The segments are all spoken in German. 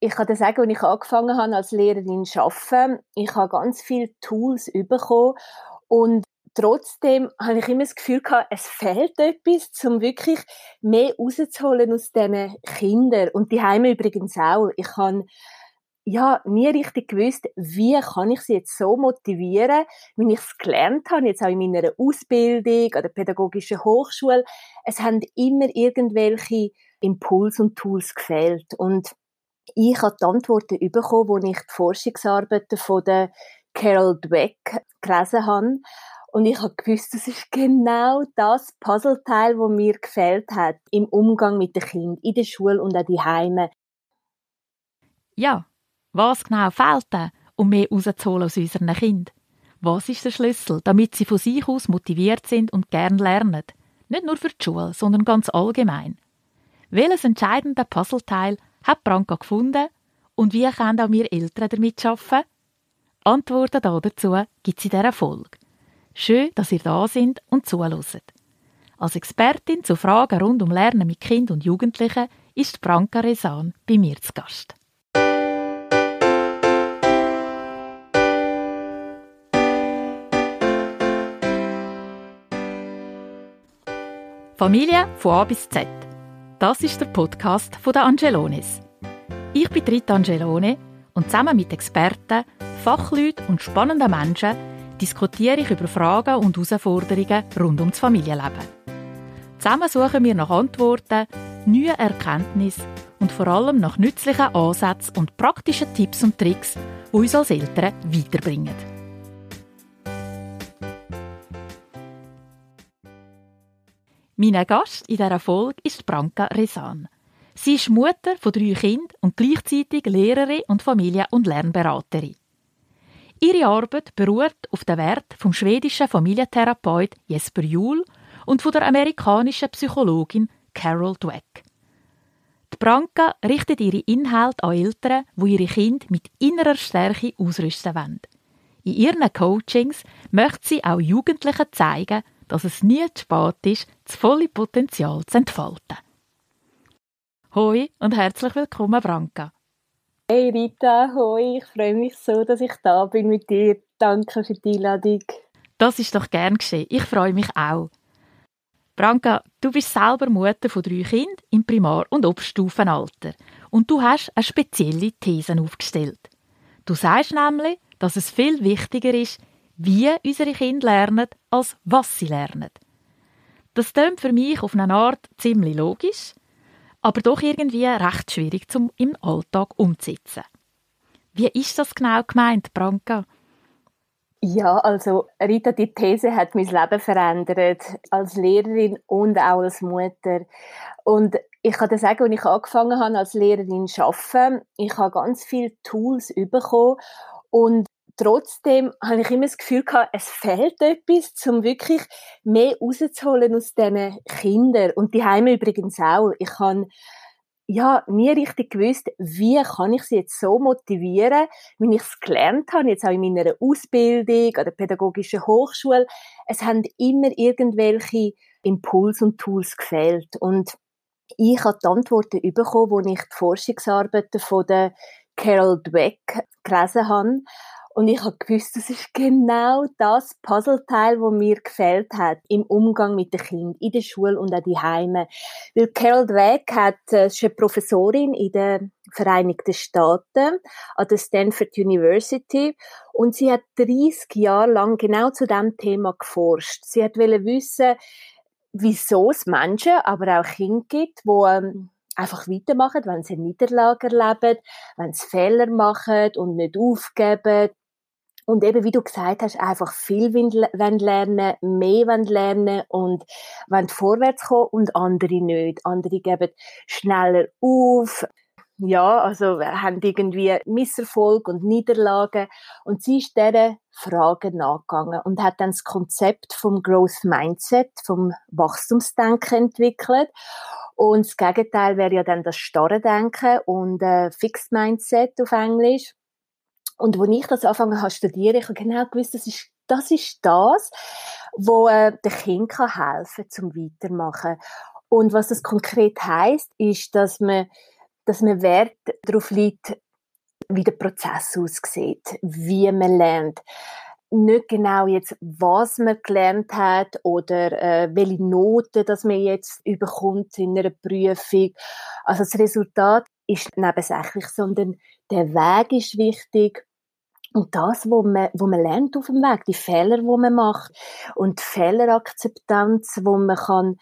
ich kann dir sagen, als ich angefangen habe als Lehrerin zu arbeiten, ich habe ganz viele Tools bekommen und trotzdem habe ich immer das Gefühl gehabt, es fehlt etwas, um wirklich mehr rauszuholen aus diesen Kindern. Und die Heime übrigens auch. Ich habe ja, nie richtig gewusst, wie kann ich sie jetzt so motivieren, wenn ich es gelernt habe, jetzt auch in meiner Ausbildung an der pädagogischen Hochschule. Es haben immer irgendwelche Impulse und Tools gefehlt. Und ich habe die Antworten bekommen, als ich die Forschungsarbeiten von der Carol Dweck gelesen habe. Und ich habe gewusst, das ist genau das Puzzleteil, das mir gefällt hat im Umgang mit den Kindern, in der Schule und auch die Heime. Ja, was genau fehlt um mehr rauszuholen aus unseren Kindern? Was ist der Schlüssel, damit sie von sich aus motiviert sind und gern lernen? Nicht nur für die Schule, sondern ganz allgemein. Welches entscheidende Puzzleteil hat Branka gefunden und wie können auch wir Eltern damit arbeiten? Antworten dazu gibt es in dieser Folge. Schön, dass ihr da sind und zuhört. Als Expertin zu Fragen rund um Lernen mit Kind und Jugendlichen ist Branka Resan bei mir zu Gast. Familie von A bis Z. Das ist der Podcast von der Angelones. Ich bin Rita Angelone und zusammen mit Experten, Fachleuten und spannenden Menschen diskutiere ich über Fragen und Herausforderungen rund ums Familienleben. Zusammen suchen wir nach Antworten, neuen Erkenntnissen und vor allem nach nützlichen Ansätzen und praktischen Tipps und Tricks, die uns als Eltern weiterbringen. Mein Gast in dieser Folge ist Branka Resan. Sie ist Mutter von drei Kindern und gleichzeitig Lehrerin und Familie- und Lernberaterin. Ihre Arbeit beruht auf den Wert vom schwedischen Familientherapeut Jesper Juhl und von der amerikanischen Psychologin Carol Dweck. Die Branka richtet ihre Inhalte an Eltern, wo ihre Kinder mit innerer Stärke ausrüsten wollen. In ihren Coachings möchte sie auch Jugendlichen zeigen, dass es nie zu spät ist, das volle Potenzial zu entfalten. Hoi und herzlich willkommen, Branka. Hey Rita, hoi, ich freue mich so, dass ich da bin mit dir. Danke für die Einladung. Das ist doch gern geschehen. Ich freue mich auch. Branka, du bist selber Mutter von drei Kindern im Primar- und Obststufenalter und du hast eine spezielle These aufgestellt. Du sagst nämlich, dass es viel wichtiger ist, wie unsere Kinder lernen, als was sie lernen. Das klingt für mich auf eine Art ziemlich logisch, aber doch irgendwie recht schwierig zum im Alltag umzusetzen. Wie ist das genau gemeint, Branka? Ja, also Rita, die These hat mein Leben verändert, als Lehrerin und auch als Mutter. Und ich kann dir sagen, als ich angefangen habe als Lehrerin zu arbeiten, ich habe ganz viele Tools bekommen und trotzdem habe ich immer das Gefühl gehabt, es fehlt etwas, um wirklich mehr rauszuholen aus diesen Kindern. Und die Heime übrigens auch. Ich habe ja, nie richtig gewusst, wie kann ich sie jetzt so motivieren, wenn ich es gelernt habe, jetzt auch in meiner Ausbildung an der pädagogischen Hochschule. Es haben immer irgendwelche Impulse und Tools gefehlt. Und ich habe die Antworten bekommen, als ich die Forschungsarbeiten von der Carol Dweck gelesen habe. Und ich habe gewusst, das ist genau das Puzzleteil, das mir gefällt hat im Umgang mit den Kindern, in der Schule und auch die Heime. Weil Carol Dweck hat, äh, ist eine Professorin in den Vereinigten Staaten an der Stanford University und sie hat 30 Jahre lang genau zu dem Thema geforscht. Sie hat wissen, wieso es Menschen, aber auch Kinder gibt, wo ähm, einfach weitermachen, wenn sie Niederlage erleben, wenn sie Fehler machen und nicht aufgeben, und eben, wie du gesagt hast, einfach viel lernen, mehr lernen und wollen vorwärts kommen und andere nicht. Andere geben schneller auf. Ja, also haben irgendwie Misserfolg und Niederlagen. Und sie ist dieser Frage nachgegangen und hat dann das Konzept vom Growth Mindset, vom Wachstumsdenken entwickelt. Und das Gegenteil wäre ja dann das starre Denken und äh, Fixed Mindset auf Englisch. Und wo ich das angefangen habe zu studieren, ich habe genau gewusst, das ist das, ist das wo äh, der Kind kann zum Weitermachen. Und was das konkret heißt, ist, dass man dass man Wert darauf legt, wie der Prozess aussieht, wie man lernt. Nicht genau jetzt, was man gelernt hat oder äh, welche Noten das man jetzt überkommt in einer Prüfung. Also das Resultat ist nebensächlich, sondern der Weg ist wichtig und das, wo man, wo man lernt auf dem Weg, die Fehler, wo man macht und die Fehlerakzeptanz, wo man kann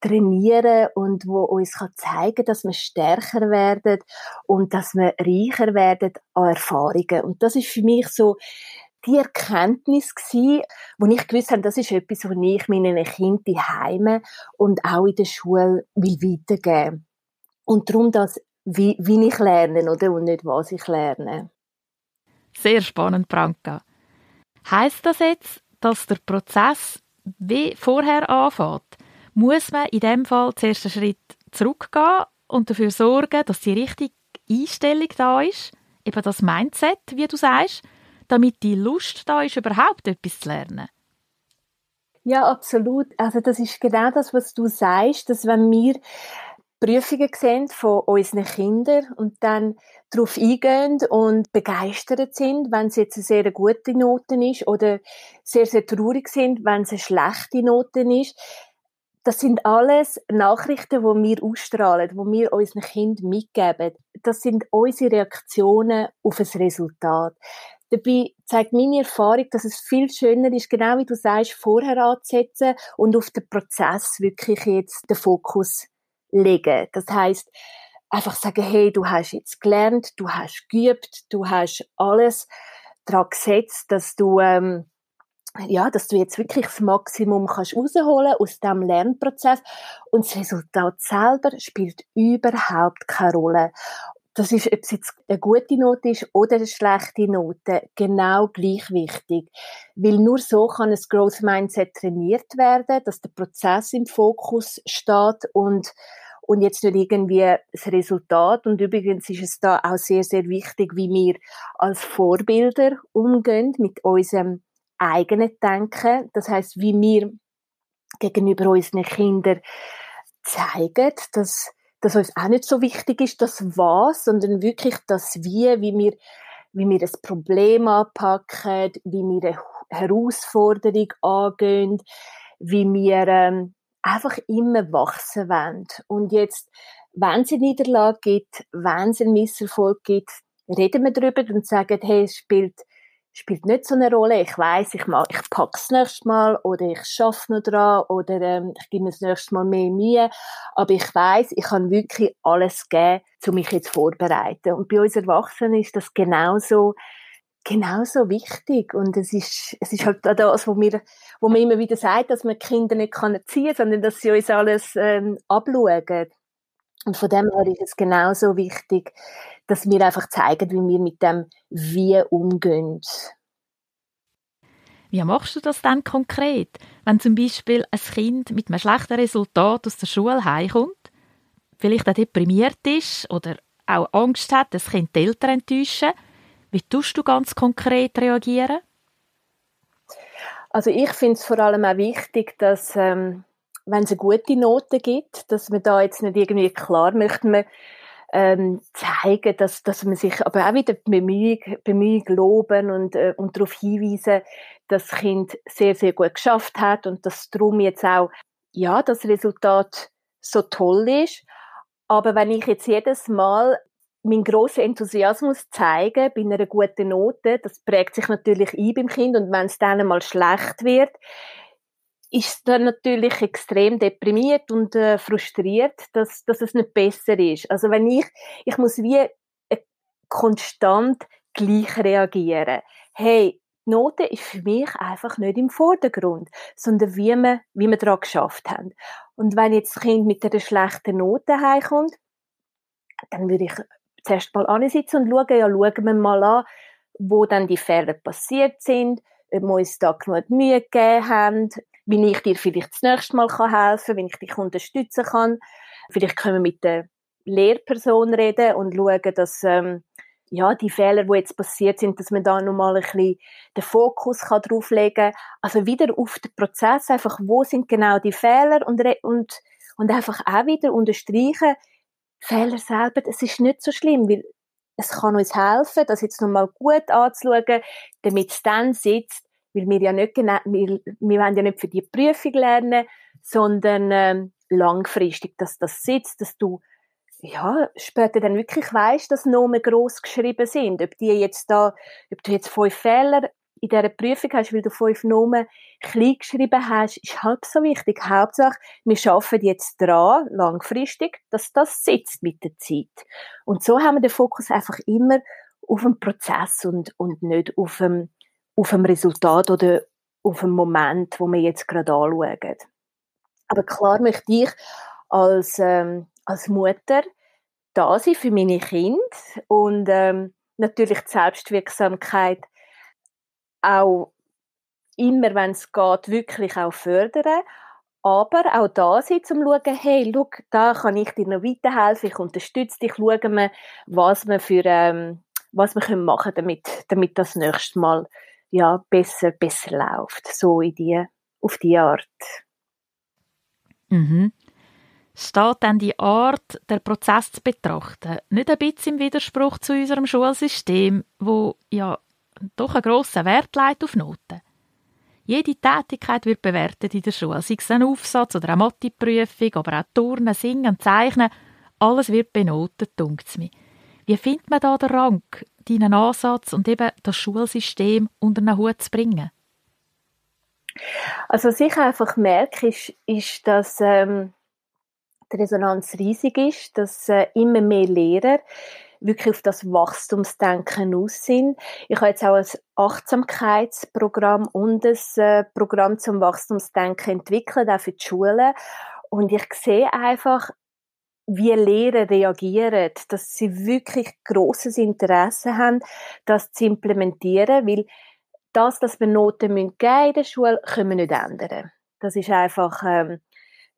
trainieren und wo uns kann zeigen, dass wir stärker werden und dass wir reicher werden an Erfahrungen. Und das ist für mich so die Erkenntnis gewesen, wo ich gewusst habe, das ist etwas, was ich meinen Kindern heime und auch in der Schule will weitergeben. Und darum das, wie, wie ich lerne, oder? Und nicht, was ich lerne. Sehr spannend, Branka. Heißt das jetzt, dass der Prozess wie vorher anfängt? Muss man in dem Fall zuerst einen Schritt zurückgehen und dafür sorgen, dass die richtige Einstellung da ist, eben das Mindset, wie du sagst, damit die Lust da ist, überhaupt etwas zu lernen? Ja, absolut. Also das ist genau das, was du sagst, dass wenn wir Prüfungen sehen von unseren Kindern und dann darauf eingehen und begeistert sind, wenn es jetzt eine sehr gute Note ist oder sehr, sehr traurig sind, wenn es eine schlechte Note ist. Das sind alles Nachrichten, die wir ausstrahlen, die wir unseren Kindern mitgeben. Das sind unsere Reaktionen auf ein Resultat. Dabei zeigt meine Erfahrung, dass es viel schöner ist, genau wie du sagst, vorher anzusetzen und auf den Prozess wirklich jetzt den Fokus legen. Das heißt, einfach sagen, hey, du hast jetzt gelernt, du hast geübt, du hast alles daran gesetzt, dass du ähm, ja, dass du jetzt wirklich das Maximum kannst rausholen aus dem Lernprozess und das Resultat selber spielt überhaupt keine Rolle. Das ist, ob es jetzt eine gute Note ist oder eine schlechte Note, genau gleich wichtig. Weil nur so kann ein Growth Mindset trainiert werden, dass der Prozess im Fokus steht und und jetzt nicht irgendwie das Resultat. Und übrigens ist es da auch sehr, sehr wichtig, wie wir als Vorbilder umgehen mit unserem eigenen Denken. Das heißt, wie wir gegenüber unseren Kindern zeigen, dass, dass uns auch nicht so wichtig ist, das Was, sondern wirklich das Wie, wie wir, wie wir das Problem anpacken, wie wir eine Herausforderung angehen, wie wir ähm, einfach immer wachsen wollen. Und jetzt, wenn es eine Niederlage gibt, wenn es einen Misserfolg gibt, reden wir darüber und sagen, hey, es spielt, spielt nicht so eine Rolle. Ich weiß, ich, mach, ich pack's nächstes Mal oder ich schaffe noch dran oder ähm, ich gebe mir das nächste Mal mehr Mühe. Aber ich weiß, ich kann wirklich alles geben, um mich jetzt vorzubereiten. Und bei uns Erwachsenen ist das genauso genauso wichtig. Und es ist, es ist halt das, wo wir, wo man immer wieder sagt, dass man Kinder nicht kann ziehen, sondern dass sie uns alles ähm, abschauen. Und von dem her ist es genauso wichtig, dass wir einfach zeigen, wie wir mit dem Wie umgehen. Wie machst du das dann konkret, wenn zum Beispiel ein Kind mit einem schlechten Resultat aus der Schule heimkommt, vielleicht auch deprimiert ist oder auch Angst hat, das Kind die Eltern enttäuschen wie tust du ganz konkret reagieren? Also ich finde es vor allem auch wichtig, dass ähm, wenn es eine gute Note gibt, dass man da jetzt nicht irgendwie klar möchte man ähm, zeigen, dass, dass man sich aber auch wieder Bemühung, Bemühung loben und, äh, und darauf hinweisen, dass das Kind sehr, sehr gut geschafft hat und dass darum jetzt auch ja, das Resultat so toll ist. Aber wenn ich jetzt jedes Mal meinen grossen Enthusiasmus zeigen bei einer guten Note, das prägt sich natürlich ein beim Kind und wenn es dann mal schlecht wird, ist dann natürlich extrem deprimiert und äh, frustriert, dass, dass es nicht besser ist. Also wenn ich, ich muss wie äh, konstant gleich reagieren. Hey, die Note ist für mich einfach nicht im Vordergrund, sondern wie wir, wie wir daran geschafft haben. Und wenn jetzt das Kind mit einer schlechten Note heimkommt, dann würde ich zuerst mal ansitzen und schauen, ja, schauen wir mal an, wo dann die Fehler passiert sind, ob wir uns da genug Mühe gegeben haben, wie ich dir vielleicht das nächste Mal helfen kann, wie ich dich unterstützen kann. Vielleicht können wir mit der Lehrperson reden und schauen, dass ähm, ja, die Fehler, die jetzt passiert sind, dass man da nochmal ein bisschen den Fokus kann drauflegen kann. Also wieder auf den Prozess, einfach, wo sind genau die Fehler und, und, und einfach auch wieder unterstreichen, Fehler selber, es ist nicht so schlimm, weil es kann uns helfen, das jetzt nochmal gut anzuschauen, damit es dann sitzt, weil wir ja nicht genau, wir, wir wollen ja nicht für die Prüfung lernen, sondern ähm, langfristig, dass das sitzt, dass du ja, später dann wirklich weißt, dass Nomen groß geschrieben sind. Ob die jetzt da, ob du jetzt fünf Fehler in dieser Prüfung hast, weil du fünf Nomen klein geschrieben hast, ist halb so wichtig. Hauptsache, wir arbeiten jetzt dran, langfristig, dass das sitzt mit der Zeit. Und so haben wir den Fokus einfach immer auf den Prozess und, und nicht auf dem, auf dem Resultat oder auf dem Moment, wo wir jetzt gerade anschauen. Aber klar möchte ich als, ähm, als Mutter da sein für meine Kinder und ähm, natürlich die Selbstwirksamkeit auch immer, wenn es geht, wirklich auch fördern. Aber auch da sein, zum zu schauen, hey, schau, da kann ich dir noch weiterhelfen, ich unterstütze dich, schauen wir, was wir für, ähm, was wir können machen damit, damit das nächste Mal, ja, besser, besser läuft. So in die, auf die Art. Mhm. Steht dann die Art, den Prozess zu betrachten, nicht ein bisschen im Widerspruch zu unserem Schulsystem, wo ja doch einen grossen Wert legt auf Noten? Jede Tätigkeit wird bewertet in der Schule, sei es ein Aufsatz oder eine Matheprüfung, aber auch Turnen, Singen, Zeichnen, alles wird benotet, dunkt mir. Wie findet man da den Rang, deinen Ansatz und eben das Schulsystem unter einen Hut zu bringen? Also was ich einfach merke, ist, ist dass ähm, die Resonanz riesig ist, dass äh, immer mehr Lehrer wirklich auf das Wachstumsdenken aus sind. Ich habe jetzt auch ein Achtsamkeitsprogramm und ein äh, Programm zum Wachstumsdenken entwickelt, auch für die Schulen. Und ich sehe einfach, wie Lehrer reagieren, dass sie wirklich großes Interesse haben, das zu implementieren, weil das, dass wir Noten geben in der Schule, können wir nicht ändern. Das ist einfach ähm,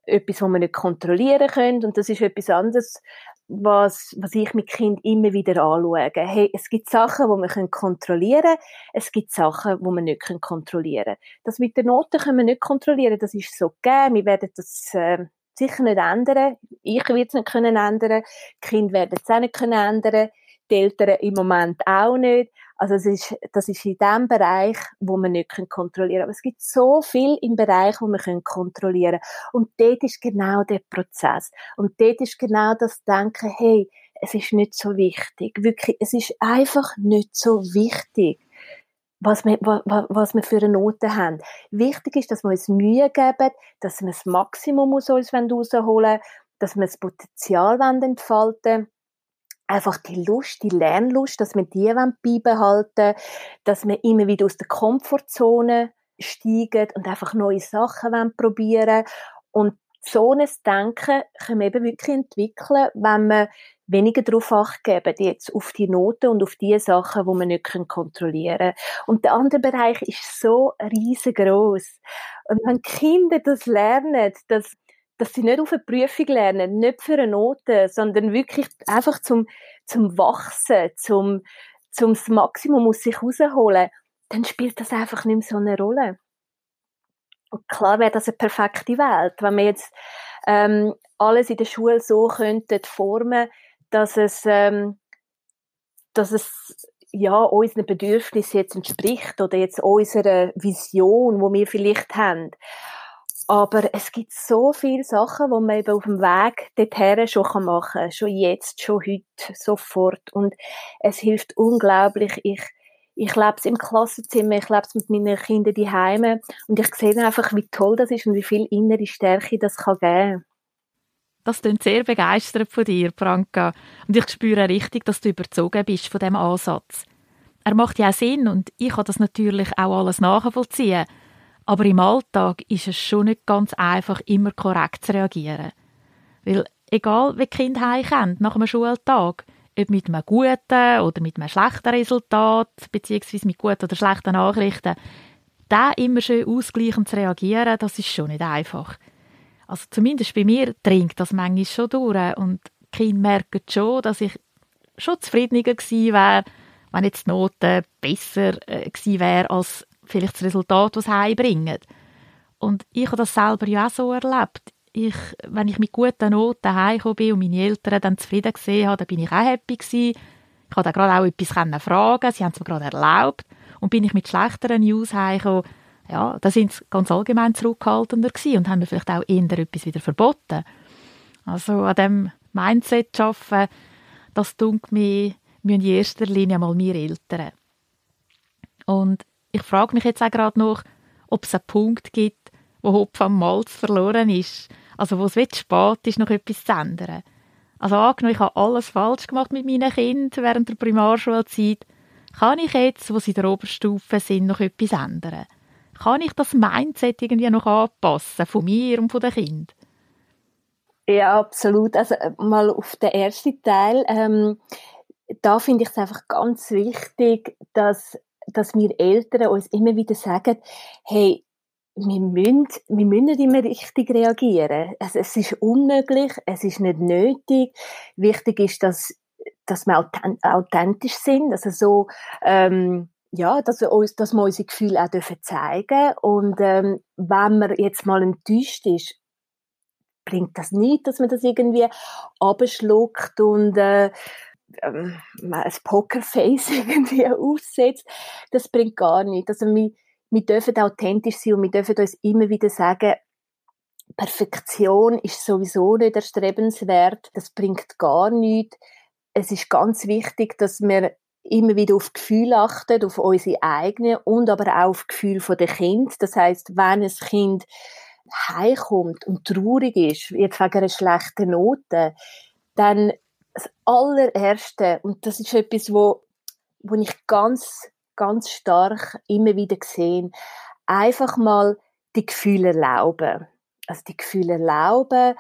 etwas, was wir nicht kontrollieren können und das ist etwas anderes, was, was ich mit Kind immer wieder anschaue. Hey, es gibt Sachen, die wir kontrollieren können, es gibt Sachen, die wir nicht kontrollieren können. Das mit den Noten können wir nicht kontrollieren, das ist so gegeben, wir werden das äh, sicher nicht ändern, ich werde es nicht können ändern, die Kinder werden es auch nicht können ändern, die Eltern im Moment auch nicht. Also es ist, das ist in dem Bereich, wo man nicht kontrollieren können. Aber es gibt so viel im Bereich, wo man kontrollieren können. Und dort ist genau der Prozess. Und dort ist genau das Denken, hey, es ist nicht so wichtig. Wirklich, es ist einfach nicht so wichtig was wir, was, was wir für eine Note haben. Wichtig ist, dass wir uns Mühe geben, dass wir das Maximum aus uns rausholen wollen, dass wir das Potenzial entfalten einfach die Lust, die Lernlust, dass wir die beibehalten dass wir immer wieder aus der Komfortzone steigen und einfach neue Sachen probieren und so ein Denken können wir eben wirklich entwickeln, wenn wir weniger darauf acht geben, jetzt auf die Noten und auf die Sachen, die wir nicht kontrollieren können. Und der andere Bereich ist so riesengroß. Und wenn Kinder das lernen, dass dass sie nicht auf eine Prüfung lernen, nicht für eine Note, sondern wirklich einfach zum, zum Wachsen, zum, zum das Maximum aus sich herausholen, dann spielt das einfach nicht mehr so eine Rolle. Und klar wäre das eine perfekte Welt, wenn wir jetzt ähm, alles in der Schule so könnten formen, dass es, ähm, dass es ja, unseren Bedürfnissen jetzt entspricht oder jetzt unserer Vision, wo wir vielleicht haben. Aber es gibt so viele Sachen, die man eben auf dem Weg dorthin schon machen kann. Schon jetzt, schon heute, sofort. Und es hilft unglaublich. Ich, ich lebe es im Klassenzimmer, ich lebe es mit meinen Kindern daheim und ich sehe einfach, wie toll das ist und wie viel innere Stärke das kann geben. Das klingt sehr begeistert von dir, Branka. Und ich spüre richtig, dass du überzogen bist von dem Ansatz. Er macht ja auch Sinn und ich kann das natürlich auch alles nachvollziehen. Aber im Alltag ist es schon nicht ganz einfach, immer korrekt zu reagieren. Weil egal wie Kinder heimkommen nach einem Schultag, ob mit einem guten oder mit einem schlechten Resultat, beziehungsweise mit guten oder schlechten Nachrichten, da immer schön ausgleichend zu reagieren, das ist schon nicht einfach. Also zumindest bei mir dringt das manchmal schon durch und die Kinder merken schon, dass ich schon zufriedener gewesen wäre, wenn jetzt die Note besser äh, gewesen wäre als vielleicht das Resultat, das sie. Und ich habe das selber ja auch so erlebt. ich, wenn ich mit guten Noten heimgekommen bin und meine Eltern dann zufrieden gesehen haben, dann bin ich auch happy gewesen. Ich konnte gerade auch etwas fragen, sie haben es mir gerade erlaubt. Und bin ich mit schlechteren News heimgekommen, ja, da sind sie ganz allgemein zurückhaltender gewesen und haben mir vielleicht auch eher etwas wieder verboten. Also an dem Mindset arbeiten, das tut mir in erster Linie mal mir Eltern. Und ich frage mich jetzt auch gerade noch, ob es einen Punkt gibt, wo Hopf am Malz verloren ist. Also wo es zu spät ist, noch etwas zu ändern. Also angenommen, ich habe alles falsch gemacht mit meinen Kindern während der Primarschulzeit. Kann ich jetzt, wo sie in der Oberstufe sind, noch etwas ändern? Kann ich das Mindset irgendwie noch anpassen, von mir und von den Kindern? Ja, absolut. Also mal auf den ersten Teil. Ähm, da finde ich es einfach ganz wichtig, dass, dass wir Eltern uns immer wieder sagen, hey, wir müssen, wir müssen nicht immer richtig reagieren. Also es ist unmöglich, es ist nicht nötig. Wichtig ist, dass, dass wir authentisch sind, also so, ähm, ja, dass wir uns, dass wir unsere Gefühle auch dürfen zeigen und ähm, wenn man jetzt mal enttäuscht ist, bringt das nicht, dass man das irgendwie abschluckt und äh, ähm, ein Pokerface irgendwie aussetzt. Das bringt gar nichts. Also wir, wir dürfen authentisch sein und wir dürfen uns immer wieder sagen, Perfektion ist sowieso nicht erstrebenswert, das bringt gar nichts. Es ist ganz wichtig, dass wir immer wieder auf Gefühl achten, auf unsere eigenen und aber auch auf Gefühl der Kind. Das heißt, wenn ein Kind heimkommt und traurig ist, jetzt wegen einer schlechten Note, dann das allererste, und das ist etwas, wo, wo ich ganz, ganz stark immer wieder sehe, einfach mal die Gefühle erlauben. Also die Gefühle erlauben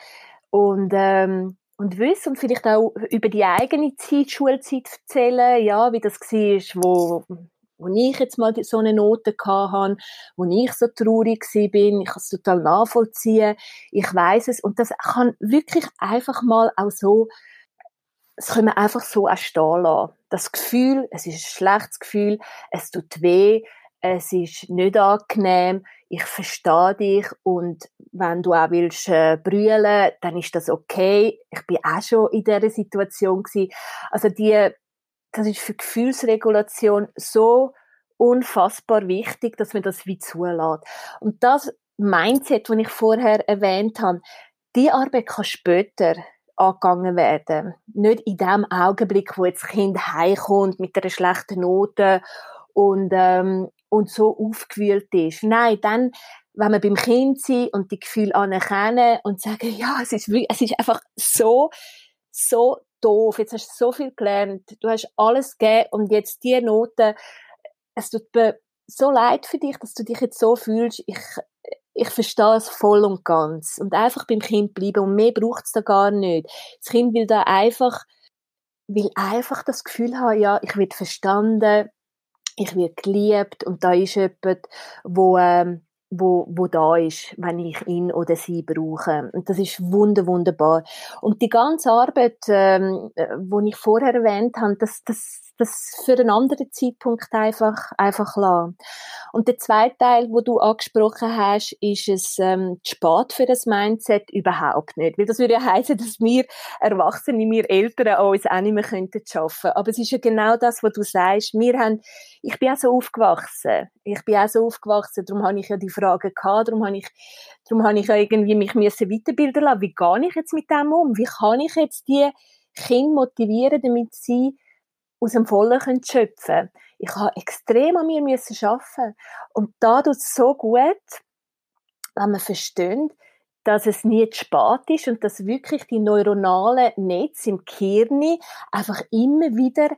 und, ähm, und wissen und vielleicht auch über die eigene Zeit, Schulzeit erzählen, ja, wie das war, wo, wo ich jetzt mal so eine Note hatte, wo ich so traurig bin, ich kann es total nachvollziehen, ich weiß es. Und das kann wirklich einfach mal auch so das können wir einfach so auch stehen lassen. Das Gefühl, es ist ein schlechtes Gefühl, es tut weh, es ist nicht angenehm, ich verstehe dich und wenn du auch willst äh, brüllen, dann ist das okay. Ich bin auch schon in dieser Situation gewesen. Also die, das ist für Gefühlsregulation so unfassbar wichtig, dass man das wie zulässt. Und das Mindset, das ich vorher erwähnt habe, die Arbeit kann später angegangen werden. Nicht in dem Augenblick, wo jetzt das Kind heimkommt mit einer schlechten Note und, ähm, und so aufgewühlt ist. Nein, dann, wenn wir beim Kind sind und die Gefühle anerkennen und sagen, ja, es ist, es ist einfach so, so doof, jetzt hast du so viel gelernt, du hast alles gegeben und jetzt die Note, es tut mir so leid für dich, dass du dich jetzt so fühlst, ich, ich verstehe es voll und ganz. Und einfach beim Kind bleiben. Und mehr braucht es da gar nicht. Das Kind will da einfach, will einfach das Gefühl haben, ja, ich werde verstanden, ich werde geliebt und da ist jemand, wo, ähm, wo, wo da ist, wenn ich ihn oder sie brauche. Und das ist wunder, wunderbar. Und die ganze Arbeit, ähm, äh, wo ich vorher erwähnt habe, das, das das für einen anderen Zeitpunkt einfach, einfach lassen. Und der zweite Teil, wo du angesprochen hast, ist es ähm, spät für das Mindset überhaupt nicht. Weil das würde ja heißen, dass wir Erwachsene, wir Eltern uns auch nicht mehr könnten schaffen. Aber es ist ja genau das, was du sagst. Wir haben, ich bin auch so aufgewachsen. Ich bin auch so aufgewachsen, darum habe ich ja die Fragen gehabt, darum habe ich, darum habe ich ja irgendwie mich müssen weiterbilden lassen. Wie gehe ich jetzt mit dem um? Wie kann ich jetzt die Kinder motivieren, damit sie aus dem Vollen können schöpfen Ich habe extrem an mir müssen arbeiten. Und da tut es so gut, wenn man versteht, dass es nie zu spät ist und dass wirklich die neuronalen Netze im Gehirn einfach immer wieder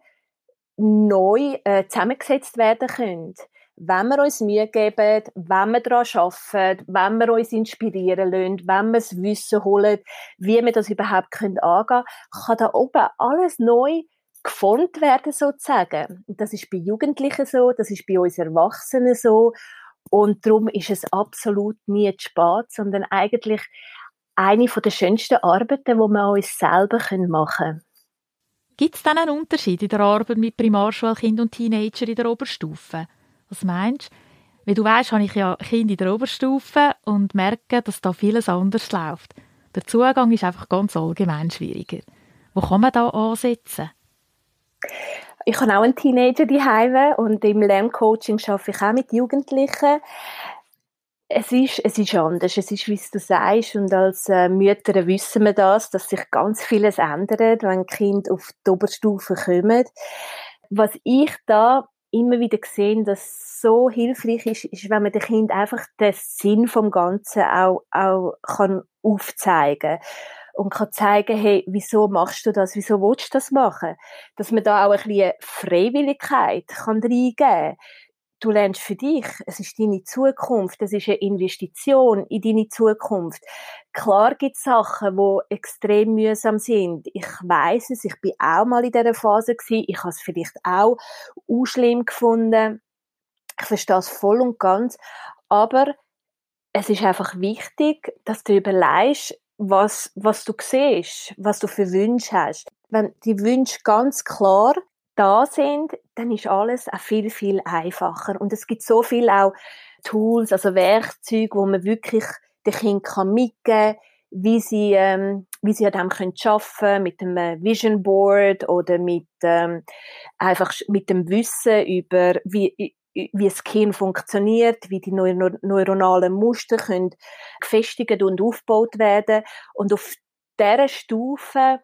neu äh, zusammengesetzt werden können. Wenn wir uns Mühe geben, wenn wir daran arbeiten, wenn wir uns inspirieren lassen, wenn wir das Wissen holen, wie wir das überhaupt angehen können, kann da oben alles neu geformt werden sozusagen. Und das ist bei Jugendlichen so, das ist bei uns Erwachsenen so. Und darum ist es absolut nie zu spät, sondern eigentlich eine der schönsten Arbeiten, die wir uns selber machen können. Gibt es dann einen Unterschied in der Arbeit mit Primarschulkindern und Teenagern in der Oberstufe? Was meinst du? Wie du weißt, habe ich ja Kinder in der Oberstufe und merke, dass da vieles anders läuft. Der Zugang ist einfach ganz allgemein schwieriger. Wo kann man da ansetzen? Ich habe auch einen Teenager daheim und im Lerncoaching arbeite ich auch mit Jugendlichen. Es ist, es ist anders. Es ist, wie du sagst. Und als äh, Mütter wissen wir das, dass sich ganz vieles ändert, wenn Kinder auf die Oberstufe kommen. Was ich da immer wieder sehe, dass so hilfreich ist, ist, wenn man dem Kind einfach den Sinn vom Ganzen auch, auch kann aufzeigen und kann zeigen, hey, wieso machst du das, wieso willst du das machen? Dass man da auch ein bisschen Freiwilligkeit kann reingeben kann du lernst für dich, es ist deine Zukunft, es ist eine Investition in deine Zukunft. Klar gibt es Sachen, die extrem mühsam sind. Ich weiß es, ich bin auch mal in dieser Phase gewesen. Ich habe es vielleicht auch schlimm gefunden. Ich verstehe es voll und ganz. Aber es ist einfach wichtig, dass du überlegst, was, was du siehst, was du für Wünsche hast. Wenn die Wünsche ganz klar da sind, dann ist alles auch viel, viel einfacher. Und es gibt so viel auch Tools, also Werkzeuge, wo man wirklich den Kindern mitgeben kann, wie sie, ähm, wie sie an dem können arbeiten mit dem Vision Board oder mit, ähm, einfach mit dem Wissen über, wie, wie das Kind funktioniert, wie die neuronalen Muster können gefestigt und aufgebaut werden. Und auf dieser Stufe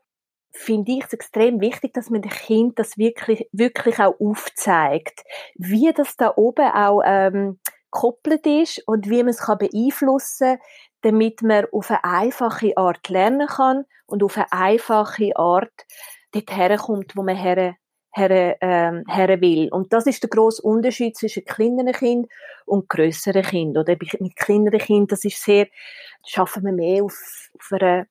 finde ich es extrem wichtig, dass man dem Kind das wirklich, wirklich auch aufzeigt, wie das da oben auch ähm, gekoppelt ist und wie man es kann beeinflussen damit man auf eine einfache Art lernen kann und auf eine einfache Art dort herkommt, wo man her, her, ähm, her will. Und das ist der grosse Unterschied zwischen kleineren Kindern und grösseren Kindern. Oder mit kleineren Kindern, das ist sehr, schaffen wir mehr auf, auf einer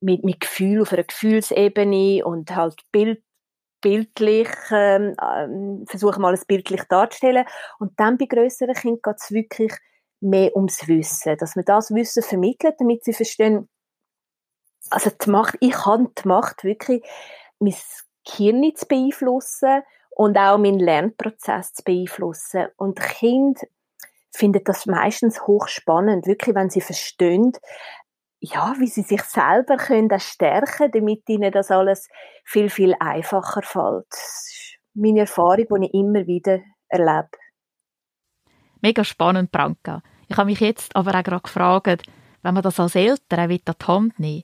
mit, mit Gefühl, auf einer Gefühlsebene und halt Bild, bildlich, ähm, ähm, versuche mal es bildlich darzustellen. Und dann bei grösseren Kindern geht es wirklich mehr ums Wissen, dass man das Wissen vermittelt, damit sie verstehen, also die Macht, ich kann die Macht wirklich, mein Gehirn zu beeinflussen und auch meinen Lernprozess zu beeinflussen. Und Kind findet das meistens hochspannend, wirklich, wenn sie verstehen, ja, wie sie sich selber können stärken damit ihnen das alles viel, viel einfacher fällt. Das ist meine Erfahrung, die ich immer wieder erlebe. Mega spannend, Branka. Ich habe mich jetzt aber auch gerade gefragt, wenn man das als Eltern will an die Hand nehmen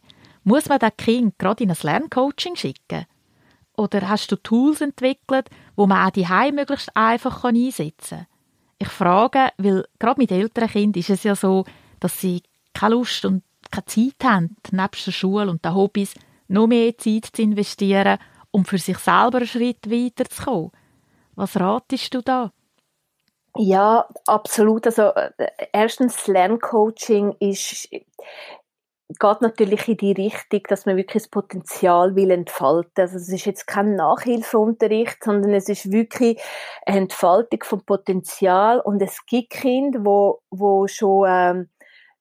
muss man das Kind gerade in ein Lerncoaching schicken? Oder hast du Tools entwickelt, wo man auch die Heim möglichst einfach einsetzen kann? Ich frage, weil gerade mit älteren Kindern ist es ja so, dass sie keine Lust und keine Zeit haben, nebst der Schule und den Hobbys noch mehr Zeit zu investieren, um für sich selber einen Schritt weiterzukommen. Was ratest du da? Ja, absolut. Also äh, erstens Lerncoaching ist geht natürlich in die Richtung, dass man wirklich das Potenzial will entfalten. Also es ist jetzt kein Nachhilfeunterricht, sondern es ist wirklich eine Entfaltung vom Potenzial und es gibt Kinder, wo wo schon ähm,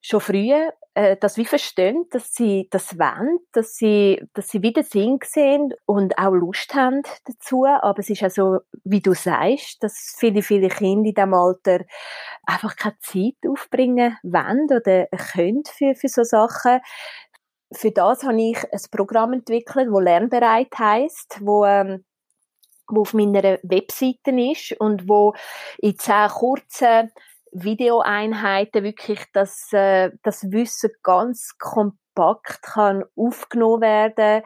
schon früh äh, das wie verstehen, dass sie das wollen, dass sie, dass sie wieder Sinn sehen und auch Lust haben dazu. Aber es ist auch so, wie du sagst, dass viele, viele Kinder in diesem Alter einfach keine Zeit aufbringen wollen oder können für, für so Sachen. Für das habe ich ein Programm entwickelt, wo Lernbereit heißt, wo ähm, wo auf meiner Webseite ist und wo in zehn kurzen Videoeinheiten wirklich das, äh, das Wissen ganz kompakt kann aufgenommen werden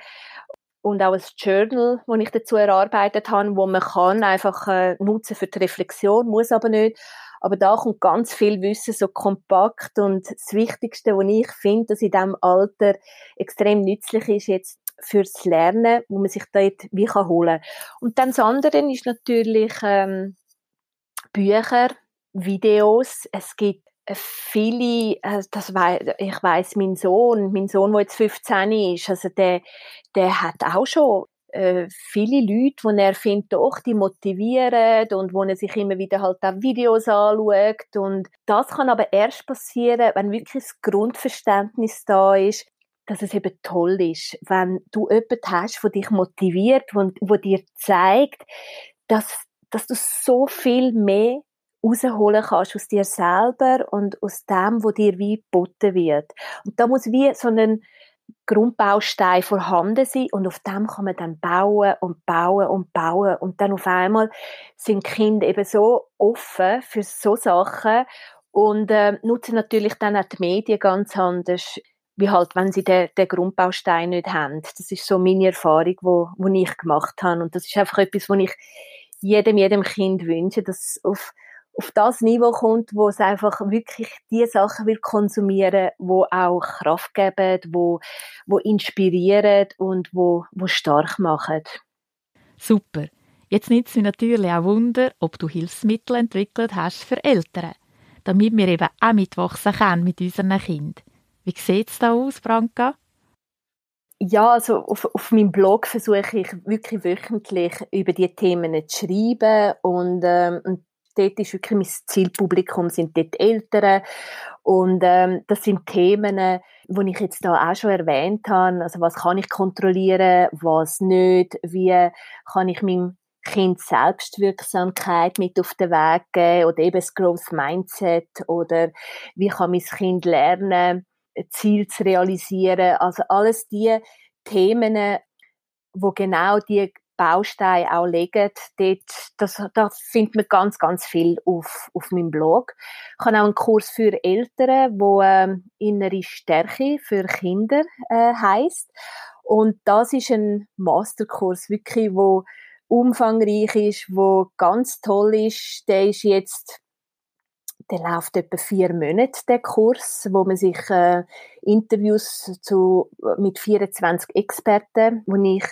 und auch ein Journal, das ich dazu erarbeitet habe, wo man kann einfach äh, nutzen für die Reflexion, muss aber nicht. Aber da kommt ganz viel Wissen so kompakt und das Wichtigste, was ich finde, dass in diesem Alter extrem nützlich ist jetzt fürs Lernen, wo man sich dort wie kann holen. Und dann das andere ist natürlich ähm, Bücher, Videos. Es gibt äh, viele, äh, das wei ich weiß, mein Sohn, mein Sohn, der jetzt 15 ist, also der, der hat auch schon äh, viele Leute, die er findet, doch, die motivieren und wo er sich immer wieder halt auch Videos anschaut. Und das kann aber erst passieren, wenn wirklich das Grundverständnis da ist, dass es eben toll ist, wenn du jemanden hast, der dich motiviert, wo, wo dir zeigt, dass, dass du so viel mehr rausholen kannst aus dir selber und aus dem, wo dir wie geboten wird. Und da muss wie so ein, Grundbausteine vorhanden sind und auf dem kann man dann bauen und bauen und bauen und dann auf einmal sind Kinder eben so offen für so Sachen und äh, nutzen natürlich dann auch die Medien ganz anders, wie halt, wenn sie den, den Grundbaustein nicht haben. Das ist so meine Erfahrung, wo, wo ich gemacht habe und das ist einfach etwas, wo ich jedem, jedem Kind wünsche, dass auf auf das Niveau kommt, wo es einfach wirklich die Sachen will konsumieren, wo auch Kraft geben, wo, wo inspirieren und wo, wo stark machen. Super. Jetzt nimmt es mich natürlich auch Wunder, ob du Hilfsmittel entwickelt hast für Eltern, damit wir eben auch mitwachsen können mit unseren Kindern. Wie sieht es da aus, Branka? Ja, also auf, auf meinem Blog versuche ich wirklich wöchentlich über die Themen zu schreiben und, ähm, und dort ist wirklich mein Zielpublikum, sind dort Eltern. Und ähm, das sind Themen, die ich jetzt da auch schon erwähnt habe, also was kann ich kontrollieren, was nicht, wie kann ich meinem Kind Selbstwirksamkeit mit auf den Weg geben oder eben das Growth Mindset? Oder wie kann mein Kind lernen, Ziel zu realisieren, also alles die Themen, wo genau die Bausteine auch legen, dort, das, da findet man ganz, ganz viel auf, auf meinem Blog. Ich habe auch einen Kurs für Eltern, wo ähm, innere Stärke für Kinder äh, heißt. Und das ist ein Masterkurs, wirklich, wo umfangreich ist, wo ganz toll ist. Der ist jetzt der läuft etwa vier Monate, der Kurs, wo man sich äh, Interviews zu, mit 24 Experten, wo ich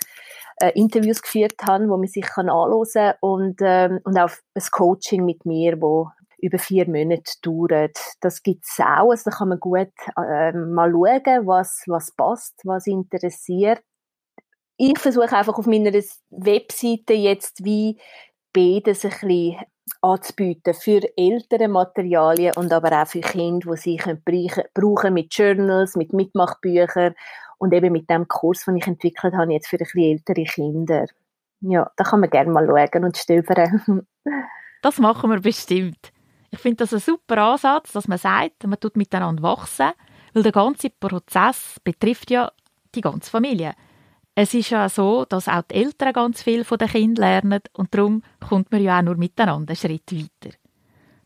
äh, Interviews geführt habe, wo man sich kann anhören und ähm, und auch ein Coaching mit mir, wo über vier Monate dauert. Das gibt's auch. Also da kann man gut äh, mal schauen, was, was passt, was interessiert. Ich versuche einfach auf meiner Webseite jetzt wie beides ein bisschen anzubieten für ältere Materialien und aber auch für Kinder, die sie brauchen mit Journals, mit Mitmachbüchern und eben mit dem Kurs, den ich entwickelt habe, jetzt für ein bisschen ältere Kinder. Ja, da kann man gerne mal schauen und stöbern. das machen wir bestimmt. Ich finde das ein super Ansatz, dass man sagt, man tut miteinander wachsen, weil der ganze Prozess betrifft ja die ganze Familie. Es ist ja so, dass auch die Eltern ganz viel von den Kindern lernen und darum kommt man ja auch nur miteinander einen Schritt weiter.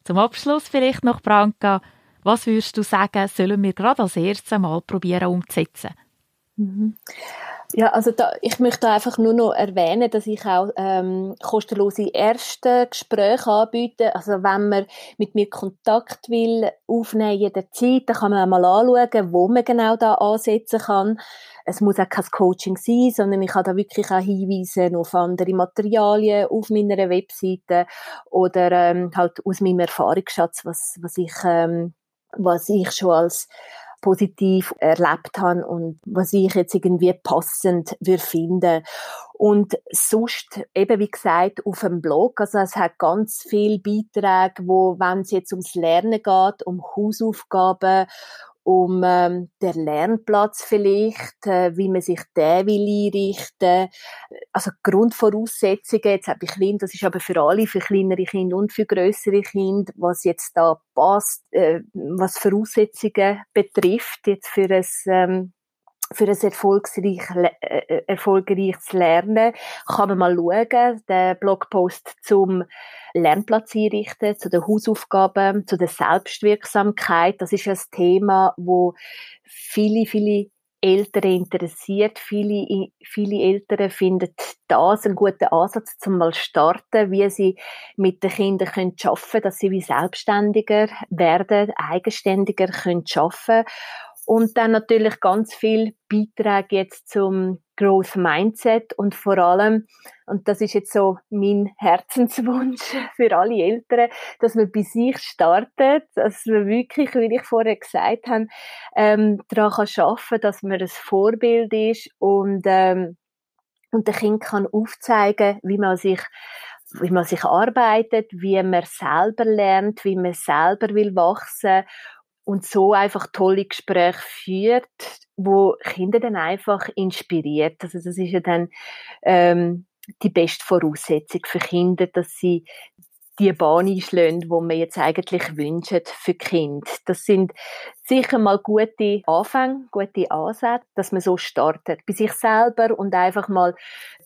Zum Abschluss vielleicht noch, Branka, was würdest du sagen, sollen wir gerade als erstes mal probieren umzusetzen? Mhm. Ja, also da, ich möchte einfach nur noch erwähnen, dass ich auch ähm, kostenlose erste Gespräche anbiete. Also wenn man mit mir Kontakt will aufnehmen jederzeit, dann kann man auch mal anschauen, wo man genau da ansetzen kann. Es muss auch kein Coaching sein, sondern ich habe da wirklich auch Hinweise auf andere Materialien auf meiner Webseite oder ähm, halt aus meinem Erfahrungsschatz, was, was ich ähm, was ich schon als positiv erlebt habe und was ich jetzt irgendwie passend würde finden. Und sonst, eben wie gesagt, auf dem Blog, also es hat ganz viele Beiträge, wo, wenn es jetzt ums Lernen geht, um Hausaufgaben, um ähm, der Lernplatz vielleicht, äh, wie man sich den will einrichten. Also Grundvoraussetzungen, jetzt habe ich Kinder, das ist aber für alle, für kleinere Kinder und für größere Kinder, was jetzt da passt, äh, was Voraussetzungen betrifft, jetzt für ein ähm, für ein erfolgreich, äh, äh, erfolgreiches Lernen kann man mal schauen, den Blogpost zum Lernplatz einrichten, zu den Hausaufgaben, zu der Selbstwirksamkeit. Das ist ein Thema, wo viele, viele Eltern interessiert. Viele, viele Eltern finden das einen guten Ansatz, zum mal starten, wie sie mit den Kindern können schaffen, dass sie wie selbstständiger werden, eigenständiger können schaffen und dann natürlich ganz viel Beiträge jetzt zum Growth Mindset und vor allem, und das ist jetzt so mein Herzenswunsch für alle Eltern, dass man bei sich startet, dass man wirklich, wie ich vorher gesagt habe, ähm, daran kann arbeiten, dass man ein Vorbild ist und, ähm, und der Kind kann aufzeigen, wie man sich wie man sich arbeitet, wie man selber lernt, wie man selber will wachsen und so einfach tolle Gespräche führt, wo Kinder dann einfach inspiriert. Also das ist ja dann ähm, die beste Voraussetzung für Kinder, dass sie die Bahn einschlagen, die wir jetzt eigentlich wünschen für Kind. Das sind sicher mal gute Anfänge, gute Ansätze, dass man so startet. Bei sich selber und einfach mal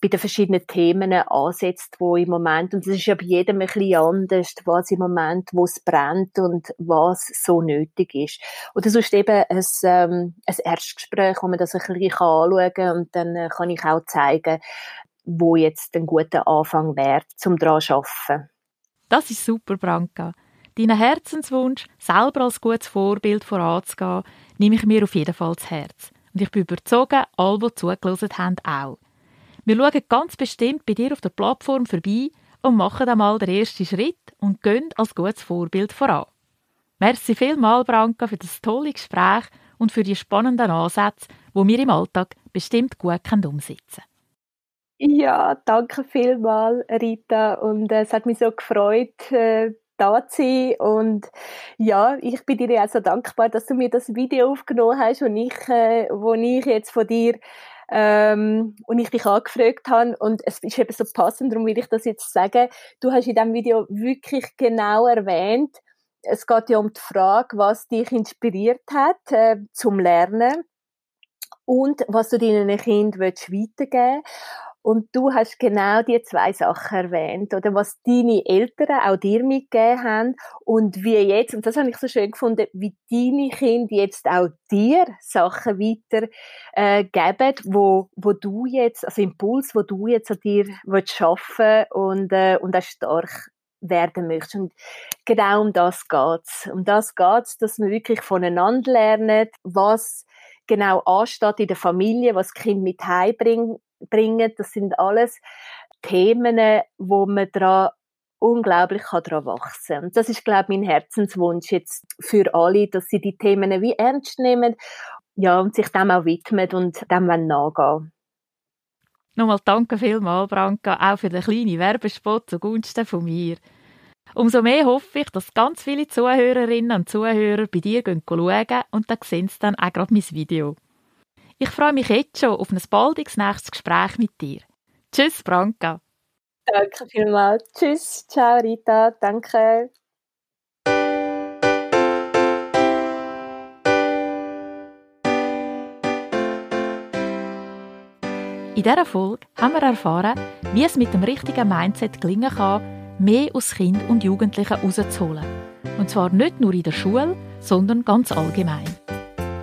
bei den verschiedenen Themen ansetzt, wo im Moment, und es ist ja bei jedem ein bisschen anders, was im Moment, wo es brennt und was so nötig ist. Oder sonst eben ein, ähm, ein Erstgespräch, wo man das ein bisschen anschauen kann und dann äh, kann ich auch zeigen, wo jetzt ein guter Anfang wäre, zum daran zu arbeiten. Das ist super, Branka. Deinen Herzenswunsch, selber als gutes Vorbild voranzugehen, nehme ich mir auf jeden Fall zu Herz. Und ich bin überzeugt, alle, die zugelassen haben, auch. Wir schauen ganz bestimmt bei dir auf der Plattform vorbei und machen einmal den ersten Schritt und gehen als gutes Vorbild voran. Merci vielmals, Branka, für das tolle Gespräch und für die spannenden Ansätze, die wir im Alltag bestimmt gut umsetzen können. Ja, danke vielmals, Rita. Und äh, es hat mich so gefreut, äh, da zu sein. Und ja, ich bin dir auch so dankbar, dass du mir das Video aufgenommen hast, wo ich, äh, wo ich jetzt von dir ähm, und ich dich angefragt habe und es ist eben so passend, darum will ich das jetzt sagen. Du hast in diesem Video wirklich genau erwähnt, es geht ja um die Frage, was dich inspiriert hat äh, zum Lernen und was du deinen Kindern weitergeben willst. Und du hast genau die zwei Sachen erwähnt, oder was deine Eltern auch dir mitgegeben haben und wie jetzt, und das habe ich so schön gefunden, wie deine Kinder jetzt auch dir Sachen weiter äh, wo, wo du jetzt, also Impuls, wo du jetzt an dir willst schaffen und, äh, und auch stark werden möchtest. Und genau um das geht's. Um das geht's, dass man wirklich voneinander lernt, was genau ansteht in der Familie, was das Kind mit heimbringt, bringen. Das sind alles Themen, wo man daran unglaublich daran wachsen kann. Und das ist, glaube ich, mein Herzenswunsch jetzt für alle, dass sie die Themen wie ernst nehmen ja, und sich dem auch widmen und dem nachgehen Nochmal danke vielmals, Branka, auch für den kleinen Werbespot zugunsten von mir. Umso mehr hoffe ich, dass ganz viele Zuhörerinnen und Zuhörer bei dir schauen und dann sehen sie dann auch gerade mein Video. Ich freue mich jetzt schon auf ein baldiges nächstes Gespräch mit dir. Tschüss, Branka. Danke vielmals. Tschüss, ciao Rita, danke. In dieser Folge haben wir erfahren, wie es mit dem richtigen Mindset gelingen kann, mehr aus Kind und Jugendlichen herauszuholen. Und zwar nicht nur in der Schule, sondern ganz allgemein.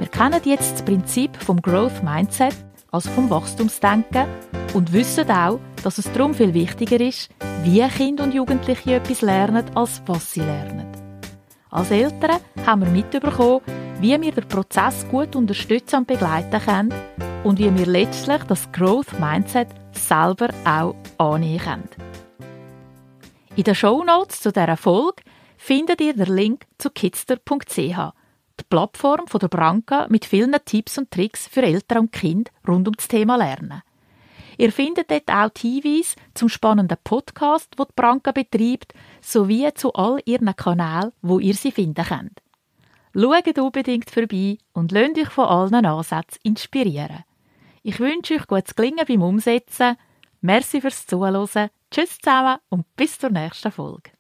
Wir kennen jetzt das Prinzip vom Growth Mindset, also vom Wachstumsdenken, und wissen auch, dass es darum viel wichtiger ist, wie Kinder und Jugendliche etwas lernen, als was sie lernen. Als Eltern haben wir mitbekommen, wie wir den Prozess gut unterstützen und begleiten können und wie wir letztlich das Growth Mindset selber auch annehmen können. In den Show Notes zu dieser Folge findet ihr den Link zu kidster.ch die Plattform von der Branca mit vielen Tipps und Tricks für Eltern und Kinder rund um das Thema Lernen. Ihr findet dort auch Hinweise zum spannenden Podcast, wo die Branca betreibt, sowie zu all ihren Kanälen, wo ihr sie finden könnt. Schaut unbedingt vorbei und lasst euch von allen Ansätzen inspirieren. Ich wünsche euch gutes Gelingen beim Umsetzen. Merci fürs Zuhören. Tschüss zusammen und bis zur nächsten Folge.